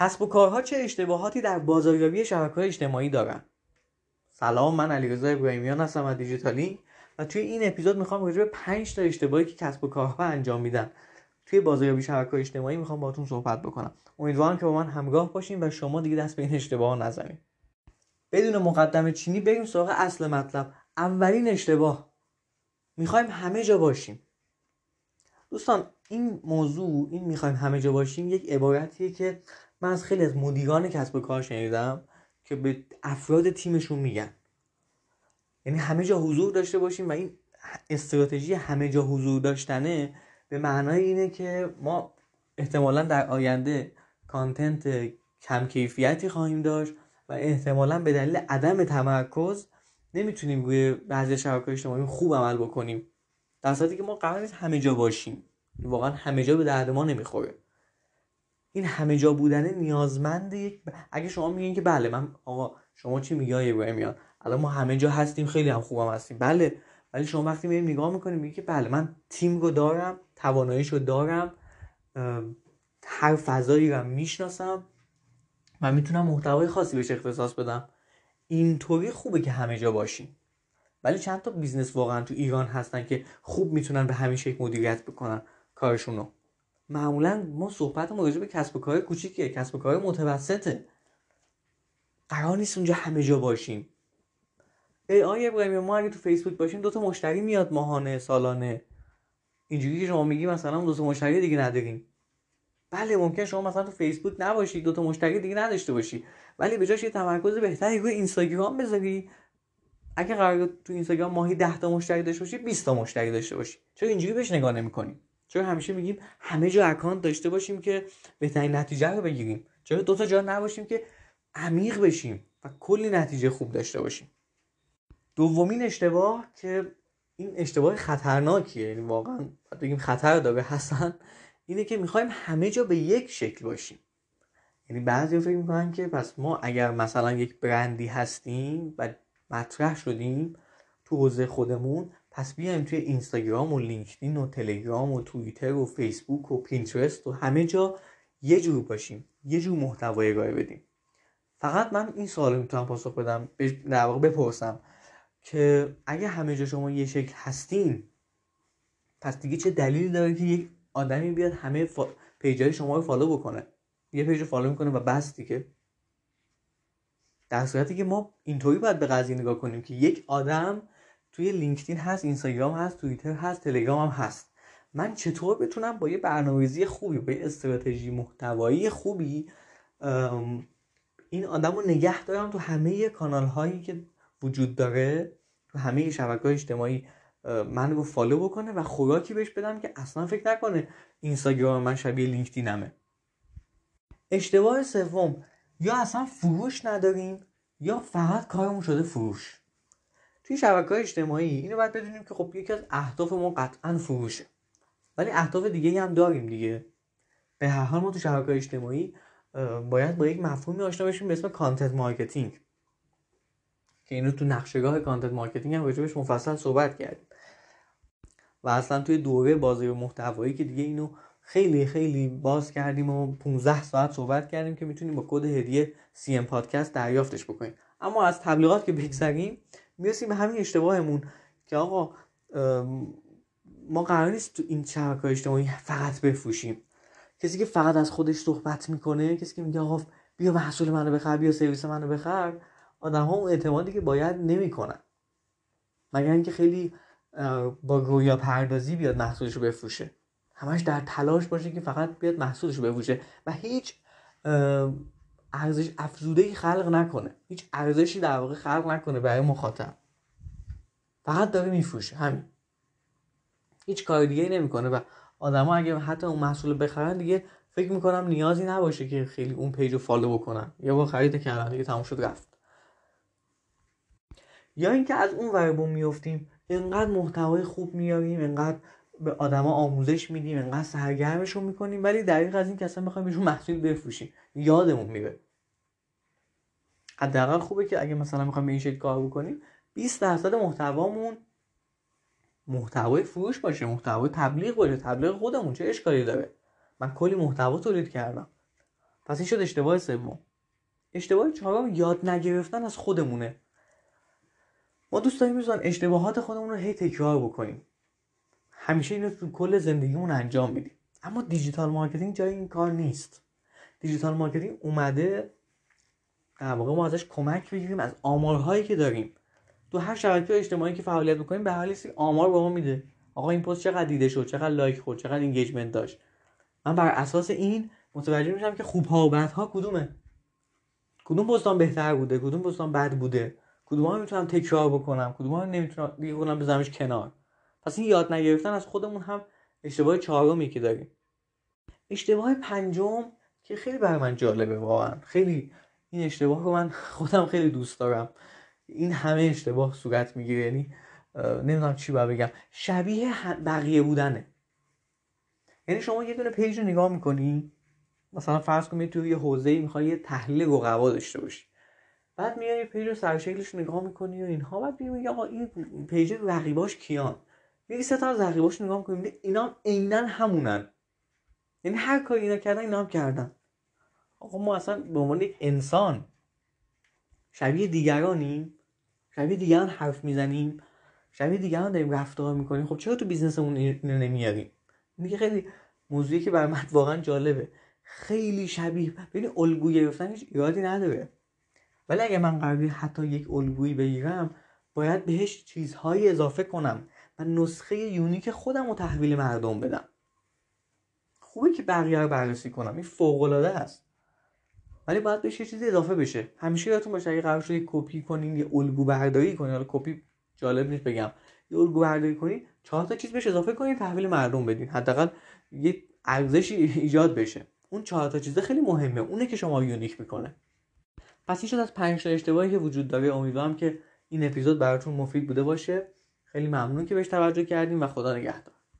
کسب و کارها چه اشتباهاتی در بازاریابی شبکه‌های اجتماعی دارن؟ سلام من علیرضا ابراهیمیان هستم از دیجیتالی و توی این اپیزود می‌خوام راجع به 5 تا اشتباهی که کسب و کارها انجام میدن توی بازاریابی شبکه‌های اجتماعی می‌خوام باهاتون صحبت بکنم. امیدوارم که با من همراه باشین و شما دیگه دست به این اشتباه نزنید بدون مقدمه چینی بریم سراغ اصل مطلب. اولین اشتباه. می‌خوایم همه جا باشیم. دوستان این موضوع این می‌خوایم همه جا باشیم یک عبارتیه که من از خیلی از مدیران کسب و کار شنیدم که به افراد تیمشون میگن. یعنی همه جا حضور داشته باشیم و این استراتژی همه جا حضور داشتنه به معنای اینه که ما احتمالا در آینده کانتنت کم کیفیتی خواهیم داشت و احتمالا به دلیل عدم تمرکز نمی‌تونیم روی بعضی شبکه اجتماعی خوب عمل بکنیم. در صورتی که ما قرار نیست همه جا باشیم. واقعا همه جا به درد ما نمی‌خوره. این همه جا بودن نیازمند یک اگه شما میگین که بله من آقا شما چی میگی ابراهیمیان الان ما همه جا هستیم خیلی هم خوبم هستیم. بله ولی شما وقتی میرین نگاه می‌کنیم میگی که بله من تیم رو دارم تواناییش رو دارم هر فضایی رو می‌شناسم و می‌تونم محتوای خاصی بهش اختصاص بدم. اینطوری خوبه که همه جا باشیم. ولی چند تا business واقعا تو ایران هستن که خوب می‌تونن به همین شکل مدیریت بکنن کارشونو معمولا ما صحبت راجع به کسب و کار کوچیکه کسب و کار متوسطه. قرار نیست اونجا همه جا باشیم. ای آیا ابراهیم ما اگه تو فیسبوک باشیم دوتا مشتری میاد ماهانه سالانه. اینجوری که شما میگی مثلا دو تا مشتری دیگه نداریم. بله ممکن شما مثلا تو فیسبوک نباشی دو تا مشتری دیگه نداشته باشی. ولی به جاش یه تمرکز بهتری روی اینستاگرام بذاری. اگه قرار تو اینستاگرام ماهی 10 تا مشتری داشته باشی 20 تا مشتری داشته باشی. چرا اینجوری بهش نگاه نمی‌کنیم؟ چرا همیشه میگیم همه جا اکانت داشته باشیم که بهترین نتیجه رو بگیریم؟ چرا دو تا جا نباشیم که عمیق بشیم و کلی نتیجه خوب داشته باشیم؟ دومین اشتباه که این اشتباه خطرناکیه یعنی واقعا بگیم خطر داره هستن اینه که می‌خوایم همه جا به یک شکل باشیم. یعنی بعضی فکر می‌کنن که پس ما اگر مثلا یک برندی هستیم و مطرح شدیم تو حوزه خودمون. پس بیایم توی اینستاگرام و لینکدین و تلگرام و توییتر و فیسبوک و پینترست و همه جا یه جور باشیم. یه جور محتوای ارائه بدیم. فقط من این سوال می‌تونم پاسخ بدم در واقع بپرسم که اگه همه جا شما یه شکل هستین پس دیگه چه دلیلی داره که یک آدمی بیاد همه فا... page ای شما رو follow بکنه؟ یه page رو follow می‌کنه و بس دیگه. در صورتی که ما اینطوری باید به قضیه نگاه کنیم که یک آدم توی لینکدین هست اینستاگرام هست توییتر هست تلگرام هم هست. من چطور بتونم با یه برنامه‌ریزی خوبی با یه استراتژی محتوایی خوبی این آدم رو نگه دارم تو همه کانال هایی که وجود داره تو همه شبکه اجتماعی من رو فالو بکنه و خوراکی بهش بدم که اصلا فکر نکنه اینستاگرام من شبیه لینکدینمه. اشتباه سوم یا اصلا فروش نداریم یا فقط کارمون شده فروش. توی شبکه اجتماعی اینو باید بدونیم که خب یکی از اهداف ما قطعا فروشه. ولی اهداف دیگه هم داریم دیگه. به هر حال ما تو شبکه اجتماعی باید با یک مفهومی آشنا بشیم به اسم content marketing که اینو تو نقشه راه content marketing هم راجبش مفصل صحبت کردیم. و اصلا توی دوره بازی محتوایی که دیگه اینو خیلی خیلی باز کردیم و 15 ساعت صحبت کردیم که می‌تونیم با کد هدیه CM پادکست دریافتش بکنیم. اما از تبلیغات که بگذریم می‌رسیم به همین اشتباهمون که آقا ما قرار نیست تو این شبکه اجتماعی فقط بفروشیم. کسی که فقط از خودش صحبت می‌کنه کسی که میگه آقا بیا محصول منو بخر بیا سرویس منو بخر آدم ها اون اعتمادی که باید نمی‌کنن. مگر اینکه خیلی با رویا پردازی بیاد محصولش رو بفروشه. همش در تلاش باشه که فقط بیاد محصولش رو بفروشه و هیچ ارزش افزوده ای خلق نکنه. هیچ ارزشی در واقع خلق نکنه برای مخاطب. فقط داره میفروشه. همین. هیچ کار دیگه نمی‌کنه و آدما اگه حتی اون محصول بخرن دیگه فکر می‌کنم نیازی نباشه که خیلی اون page رو follow بکنن. یا با خرید کردن دیگه تموم شد رفت. یا اینکه از اون ور بوم میفتیم انقدر محتوای خوب میاریم انقدر به آدما آموزش میدیم انقدر سرگرمشون می‌کنیم ولی دریغ از این که اصلا بخوایم بهشون محصول بفروشیم. یادمون میره. حداقل خوبه که اگه مثلا می‌خوایم به این شکل کار بکنیم 20 درصد محتوامون محتوای فروش باشه محتوای تبلیغ باشه. تبلیغ خودمون چه اشکالی داره؟ من کلی محتوا تولید کردم. پس این شد اشتباه سوم. اشتباه چهارم یاد نگرفتن از خودمونه. ما دوست داریم اشتباهات خودمون رو هی تکرار بکنیم. همیشه اینو تو کل زندگیمون انجام میدیم. اما digital marketing جای این کار نیست. digital marketing اومده در واقع ما ازش کمک بگیریم از آمارهایی که داریم. تو هر شبکه اجتماعی که فعالیت می‌کنیم به هر حال آمار به ما میده. آقا این پست چقدر دیده شد چقدر like خورد چقدر engagement داشت. من بر اساس این متوجه میشم که خوب ها و بد ها کدومه. کدوم پستام بهتر بوده؟ کدوم پستام بد بوده؟ کدوم ها می‌تونم تکرار بکنم؟ کدوم ها نمی‌تونم دیگه کنم بزنمش کنار. پس این یاد نگرفتن از خودمون هم اشتباه چهارمی که داریم. اشتباه پنجم که خیلی برای من جالبه واقعا. خیلی این اشتباه رو من خودم خیلی دوست دارم. این همه اشتباه صورت می‌گیره. یعنی نمی‌دونم چی باید بگم. شبیه بقیه بودنه. یعنی شما یه دونه page رو نگاه می‌کنی. مثلا فرض کنید توی یه حوزه می‌خوای یه تحلیل رقبا داشته باشی. بعد میای page رو سرشکلش نگاه می‌کنی و اینها. بعد میگی آقا این page رقیباش کیان؟ میگی سه تا از رقیباش نگاه می‌کنی اینا عینا همونن. یعنی هر کاری اینا کردن اینا هم کردن. آقا ما اصلا به عنوان یک انسان شبیه دیگرانیم شبیه دیگران حرف می‌زنیم شبیه دیگران داریم رفتار می‌کنیم. خب چرا تو بیزنسمون اینو نمیاریم؟ میگه خیلی موضوعی که برای من واقعا جالبه. خیلی شبیه. ببین الگو گرفتن هیچ ایرادی نداره. ولی اگه من قراری حتی یک الگویی بگیرم باید بهش چیزهایی اضافه کنم. نسخه unique خودم رو تحویل مردم بدم. خوبه که بقیه رو بررسی کنم. این فوق‌العاده است. ولی باید بهش یه چیزی اضافه بشه. همیشه یادتون باشه اگه قرار شده کپی کنین یه الگو برداری کنین. حالا کپی جالب نیست بگم. یه الگو برداری کنین چهار تا چیز بهش اضافه کنین تحویل مردم بدین. حداقل یه ارزشی ایجاد بشه. اون چهار تا چیز خیلی مهمه. اونه که شما unique می‌کنه. پس این شد از پنج تا اشتباهی که وجود داره. امیدوارم که این اپیزود براتون مفید بوده باشه. خیلی ممنون که بهش توجه کردیم و خدا نگهدار.